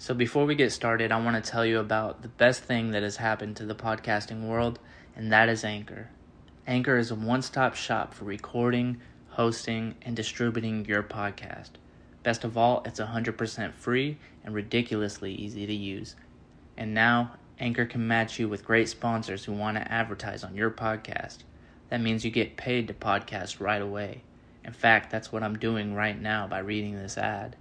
So, before we get started, I want to tell you about the best thing that has happened to the podcasting world, and that is Anchor. Anchor is a one stop shop for recording, hosting, and distributing your podcast. Best of all, it's 100% free and ridiculously easy to use. And now, Anchor can match you with great sponsors who want to advertise on your podcast. That means you get paid to podcast right away. In fact, that's what I'm doing right now by reading this ad.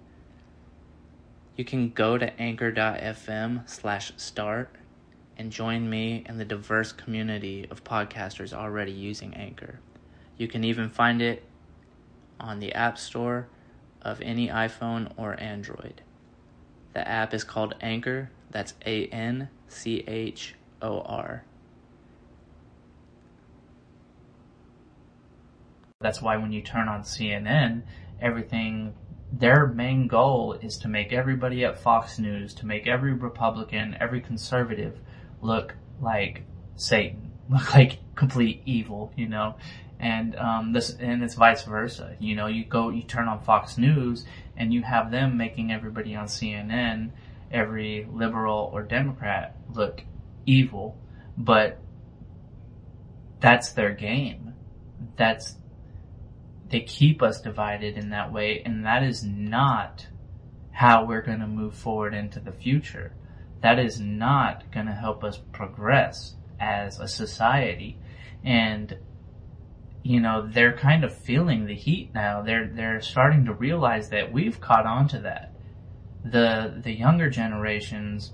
You can go to anchor.fm slash start and join me and the diverse community of podcasters already using Anchor. You can even find it on the App Store of any iPhone or Android. The app is called Anchor, that's A N C H O R. That's why when you turn on CNN, everything, their main goal is to make everybody at Fox News, to make every Republican, every conservative look like Satan, look like complete evil, you know? And, um, this, and it's vice versa. You know, you go, you turn on Fox News and you have them making everybody on CNN, every liberal or Democrat look evil, but that's their game. That's they keep us divided in that way, and that is not how we're going to move forward into the future. That is not going to help us progress as a society. And, you know, they're kind of feeling the heat now. They're, they're starting to realize that we've caught on to that. The, the younger generations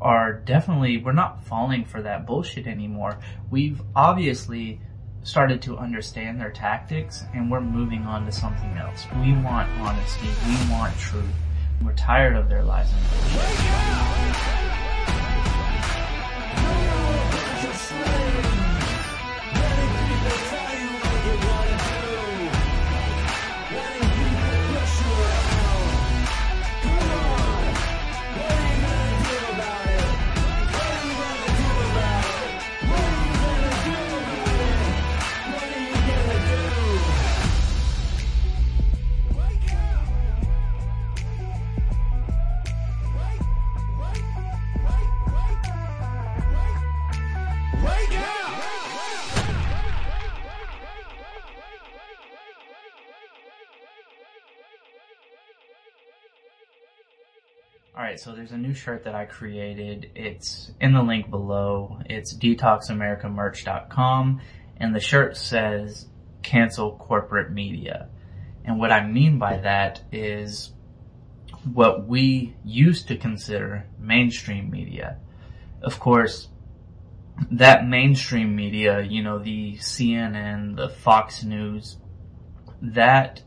are definitely, we're not falling for that bullshit anymore. We've obviously started to understand their tactics and we're moving on to something else. We want honesty. We want truth. We're tired of their lies and bullshit. Alright, so there's a new shirt that I created. It's in the link below. It's detoxamericamerch.com and the shirt says cancel corporate media. And what I mean by that is what we used to consider mainstream media. Of course, that mainstream media, you know, the CNN, the Fox News, that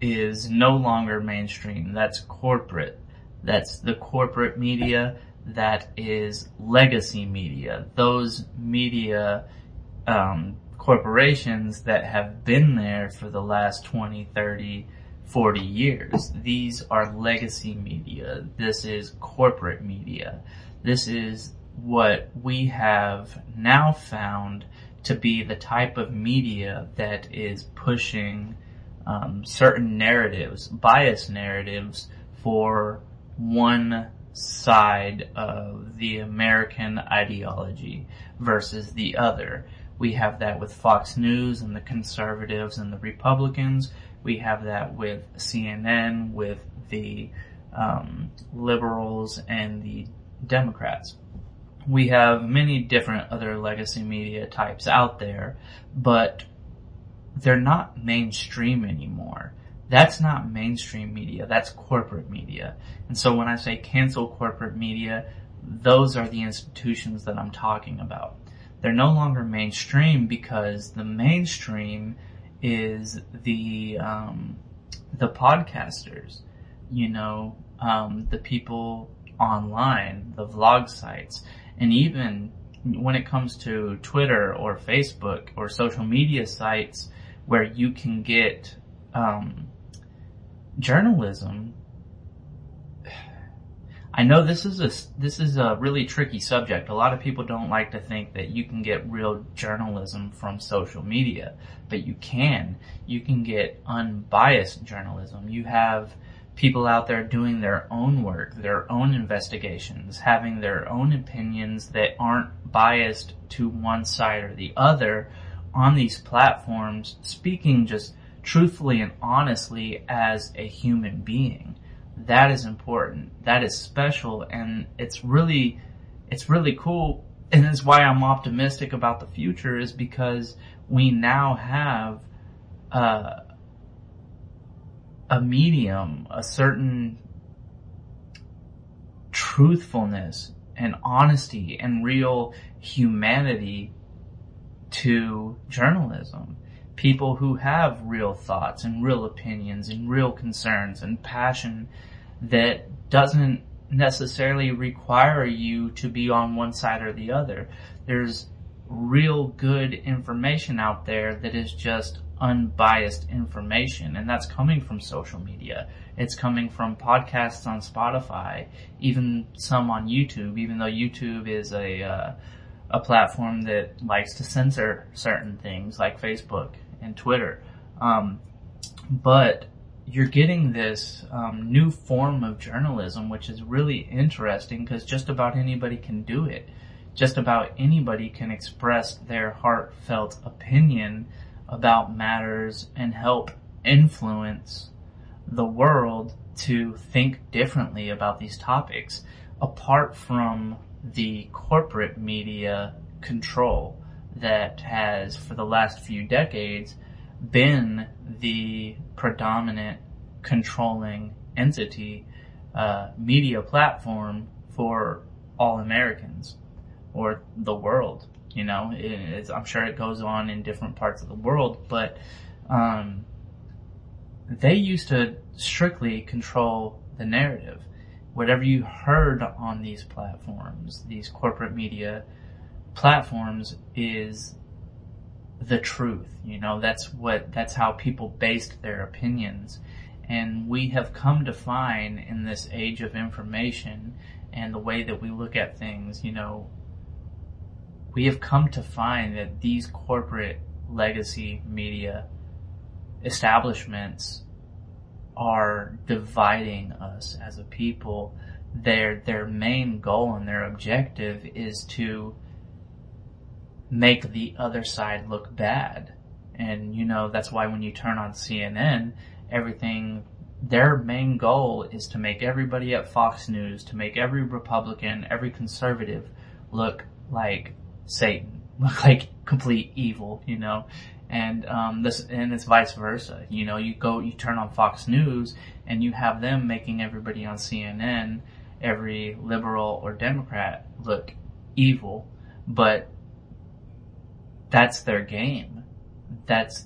is no longer mainstream. That's corporate. That's the corporate media. That is legacy media. Those media um, corporations that have been there for the last 20, 30, 40 years. These are legacy media. This is corporate media. This is what we have now found to be the type of media that is pushing um, certain narratives, biased narratives for one side of the American ideology versus the other. We have that with Fox News and the conservatives and the Republicans. We have that with CNN, with the um, liberals and the Democrats. We have many different other legacy media types out there, but they're not mainstream anymore. That's not mainstream media. That's corporate media. And so when I say cancel corporate media, those are the institutions that I'm talking about. They're no longer mainstream because the mainstream is the um, the podcasters, you know, um, the people online, the vlog sites, and even when it comes to Twitter or Facebook or social media sites where you can get um, journalism. I know this is a this is a really tricky subject. A lot of people don't like to think that you can get real journalism from social media, but you can. You can get unbiased journalism. You have people out there doing their own work, their own investigations, having their own opinions that aren't biased to one side or the other on these platforms, speaking just truthfully and honestly as a human being. That is important. That is special and it's really, it's really cool. And it's why I'm optimistic about the future is because we now have, uh, a medium, a certain truthfulness and honesty and real humanity to journalism. People who have real thoughts and real opinions and real concerns and passion that doesn't necessarily require you to be on one side or the other. There's real good information out there that is just unbiased information and that's coming from social media. It's coming from podcasts on Spotify, even some on YouTube, even though YouTube is a, uh, a platform that likes to censor certain things like Facebook and Twitter. Um, but you're getting this um, new form of journalism, which is really interesting because just about anybody can do it. Just about anybody can express their heartfelt opinion about matters and help influence the world to think differently about these topics apart from the corporate media control that has for the last few decades been the predominant controlling entity uh, media platform for all Americans or the world. You know, I'm sure it goes on in different parts of the world, but um, they used to strictly control the narrative. Whatever you heard on these platforms, these corporate media platforms, is the truth. You know, that's what that's how people based their opinions. And we have come to find in this age of information and the way that we look at things, you know, we have come to find that these corporate legacy media establishments are dividing us as a people. Their, their main goal and their objective is to make the other side look bad. And you know, that's why when you turn on CNN, everything, their main goal is to make everybody at Fox News, to make every Republican, every conservative look like Satan, look like complete evil, you know, and um, this and it's vice versa. You know, you go, you turn on Fox News, and you have them making everybody on CNN, every liberal or Democrat, look evil, but that's their game. That's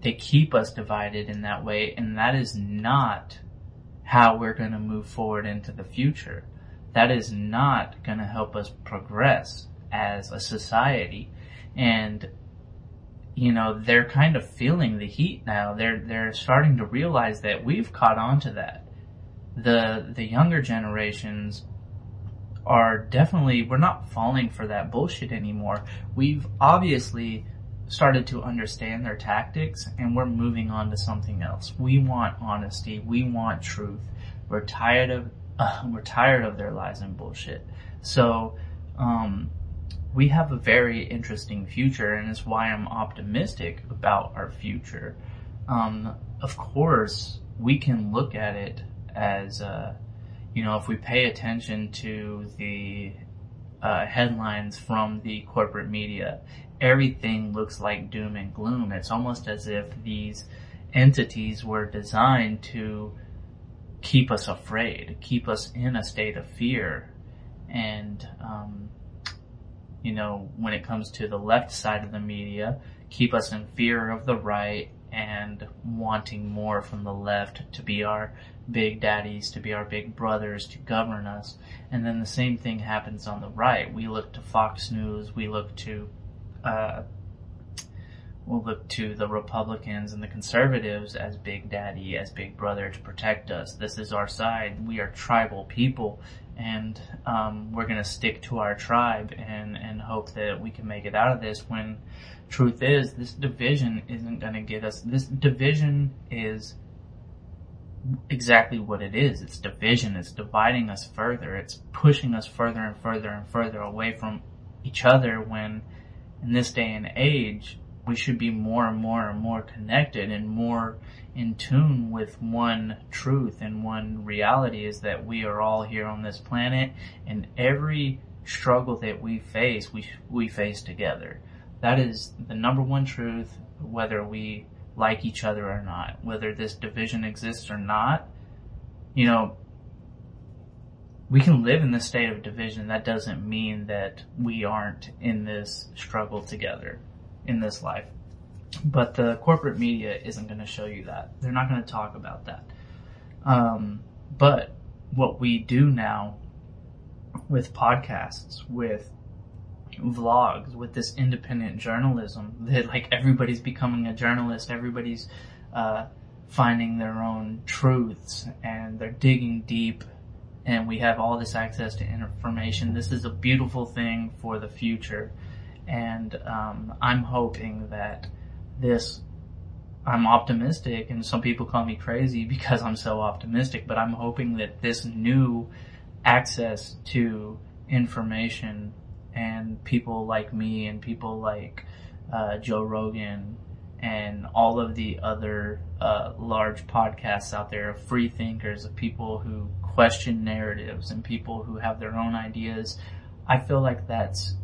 they keep us divided in that way, and that is not how we're going to move forward into the future. That is not going to help us progress as a society. And, you know, they're kind of feeling the heat now. They're, they're starting to realize that we've caught on to that. The, the younger generations are definitely, we're not falling for that bullshit anymore. We've obviously started to understand their tactics and we're moving on to something else. We want honesty. We want truth. We're tired of, uh, we're tired of their lies and bullshit. So, um, we have a very interesting future and it's why I'm optimistic about our future. Um, of course, we can look at it as, uh, you know, if we pay attention to the uh, headlines from the corporate media, everything looks like doom and gloom. It's almost as if these entities were designed to keep us afraid, keep us in a state of fear. And, um, you know, when it comes to the left side of the media, keep us in fear of the right and wanting more from the left to be our big daddies, to be our big brothers, to govern us. And then the same thing happens on the right. We look to Fox News, we look to, uh, we'll look to the Republicans and the conservatives as big daddy, as big brother to protect us. This is our side. We are tribal people and um, we're going to stick to our tribe and, and hope that we can make it out of this when truth is this division isn't going to get us this division is exactly what it is. It's division. It's dividing us further. It's pushing us further and further and further away from each other when in this day and age, we should be more and more and more connected and more in tune with one truth and one reality is that we are all here on this planet and every struggle that we face, we, we face together. That is the number one truth, whether we like each other or not, whether this division exists or not. You know, we can live in this state of division. That doesn't mean that we aren't in this struggle together in this life. But the corporate media isn't going to show you that. They're not going to talk about that. Um, but what we do now with podcasts, with vlogs, with this independent journalism, that like everybody's becoming a journalist, everybody's uh, finding their own truths, and they're digging deep, and we have all this access to information. This is a beautiful thing for the future, and um, I'm hoping that this I'm optimistic and some people call me crazy because I'm so optimistic, but I'm hoping that this new access to information and people like me and people like uh, Joe Rogan and all of the other uh, large podcasts out there of free thinkers, of people who question narratives and people who have their own ideas. I feel like that's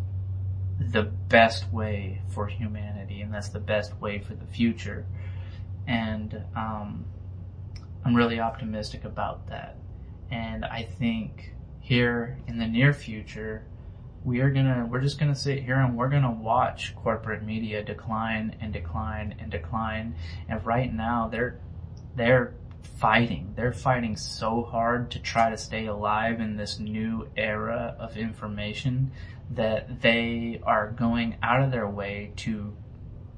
the best way for humanity and that's the best way for the future. And um, I'm really optimistic about that. And I think here in the near future, we are gonna, we're just gonna sit here and we're gonna watch corporate media decline and decline and decline. And right now they're, they're fighting. They're fighting so hard to try to stay alive in this new era of information that they are going out of their way to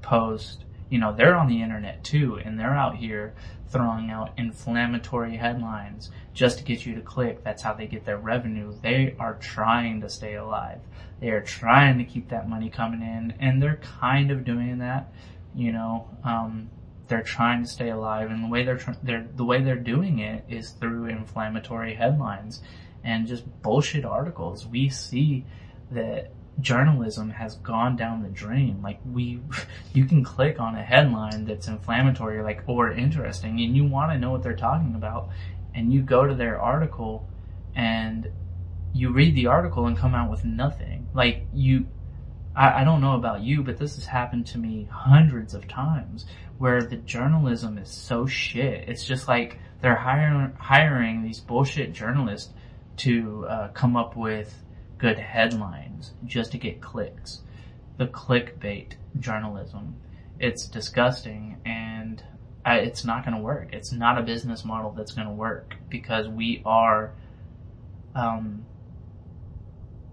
post, you know, they're on the internet too, and they're out here throwing out inflammatory headlines just to get you to click. That's how they get their revenue. They are trying to stay alive. They are trying to keep that money coming in, and they're kind of doing that, you know, um, they're trying to stay alive and the way they're, they're the way they're doing it is through inflammatory headlines and just bullshit articles. We see that journalism has gone down the drain. Like we, you can click on a headline that's inflammatory, like or interesting, and you want to know what they're talking about, and you go to their article, and you read the article and come out with nothing. Like you, I, I don't know about you, but this has happened to me hundreds of times where the journalism is so shit. It's just like they're hiring hiring these bullshit journalists to uh, come up with good headlines just to get clicks. The clickbait journalism. It's disgusting and I, it's not going to work. It's not a business model that's going to work because we are, um,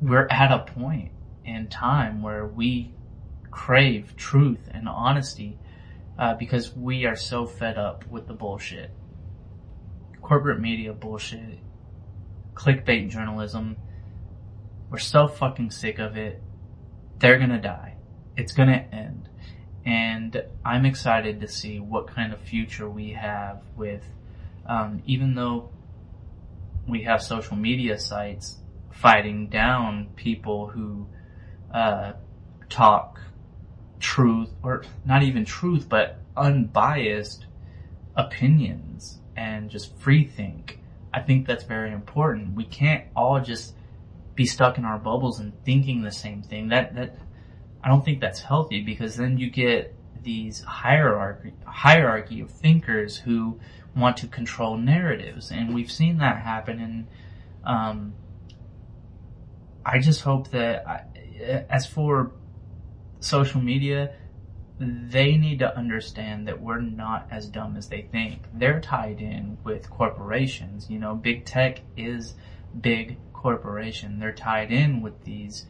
we're at a point in time where we crave truth and honesty uh, because we are so fed up with the bullshit. Corporate media bullshit, clickbait journalism, we're so fucking sick of it. They're gonna die. It's gonna end. And I'm excited to see what kind of future we have with, um, even though we have social media sites fighting down people who, uh, talk truth, or not even truth, but unbiased opinions and just free think. I think that's very important. We can't all just be stuck in our bubbles and thinking the same thing. That that I don't think that's healthy because then you get these hierarchy hierarchy of thinkers who want to control narratives, and we've seen that happen. And um, I just hope that, I, as for social media, they need to understand that we're not as dumb as they think. They're tied in with corporations. You know, big tech is big corporation. They're tied in with these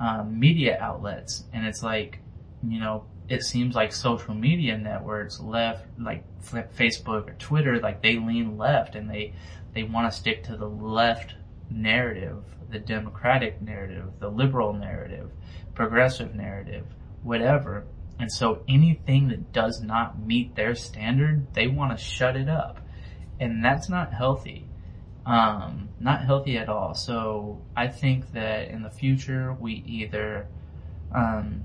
um, media outlets, and it's like, you know, it seems like social media networks left, like Facebook or Twitter, like they lean left and they they want to stick to the left narrative, the democratic narrative, the liberal narrative, progressive narrative, whatever. And so anything that does not meet their standard, they want to shut it up. and that's not healthy. Um, not healthy at all. So I think that in the future we either, um,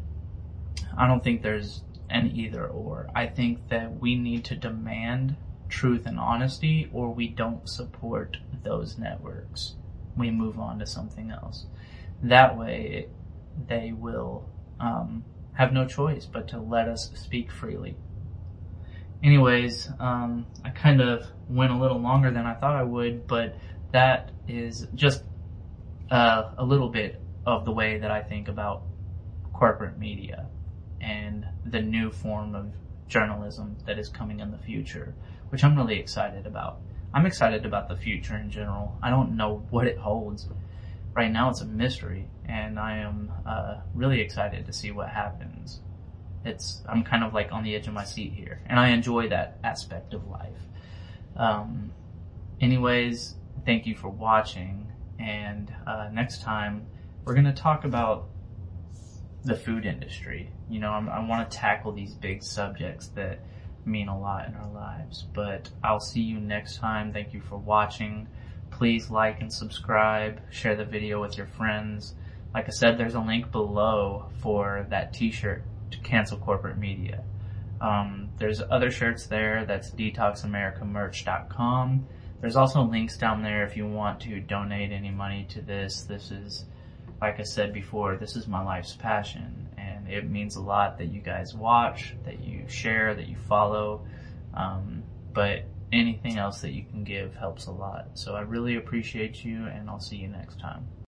I don't think there's an either or. I think that we need to demand truth and honesty or we don't support those networks. We move on to something else. That way they will, um, have no choice but to let us speak freely. Anyways, um, I kind of went a little longer than I thought I would, but that is just uh, a little bit of the way that I think about corporate media and the new form of journalism that is coming in the future, which I'm really excited about. I'm excited about the future in general. I don't know what it holds. Right now it's a mystery and I am uh, really excited to see what happens. It's, I'm kind of like on the edge of my seat here and I enjoy that aspect of life. Um, anyways, thank you for watching and uh, next time we're to talk about the food industry. You know, I'm, i want to tackle these big subjects that mean a lot in our lives. But I'll see you next time. Thank you for watching. Please like and subscribe. Share the video with your friends. Like I said, there's a link below for that t-shirt to cancel corporate media. Um, there's other shirts there. That's detoxamericamerch.com. There's also links down there if you want to donate any money to this. This is like I said before, this is my life's passion and it means a lot that you guys watch, that you share, that you follow. Um, but anything else that you can give helps a lot. So I really appreciate you and I'll see you next time.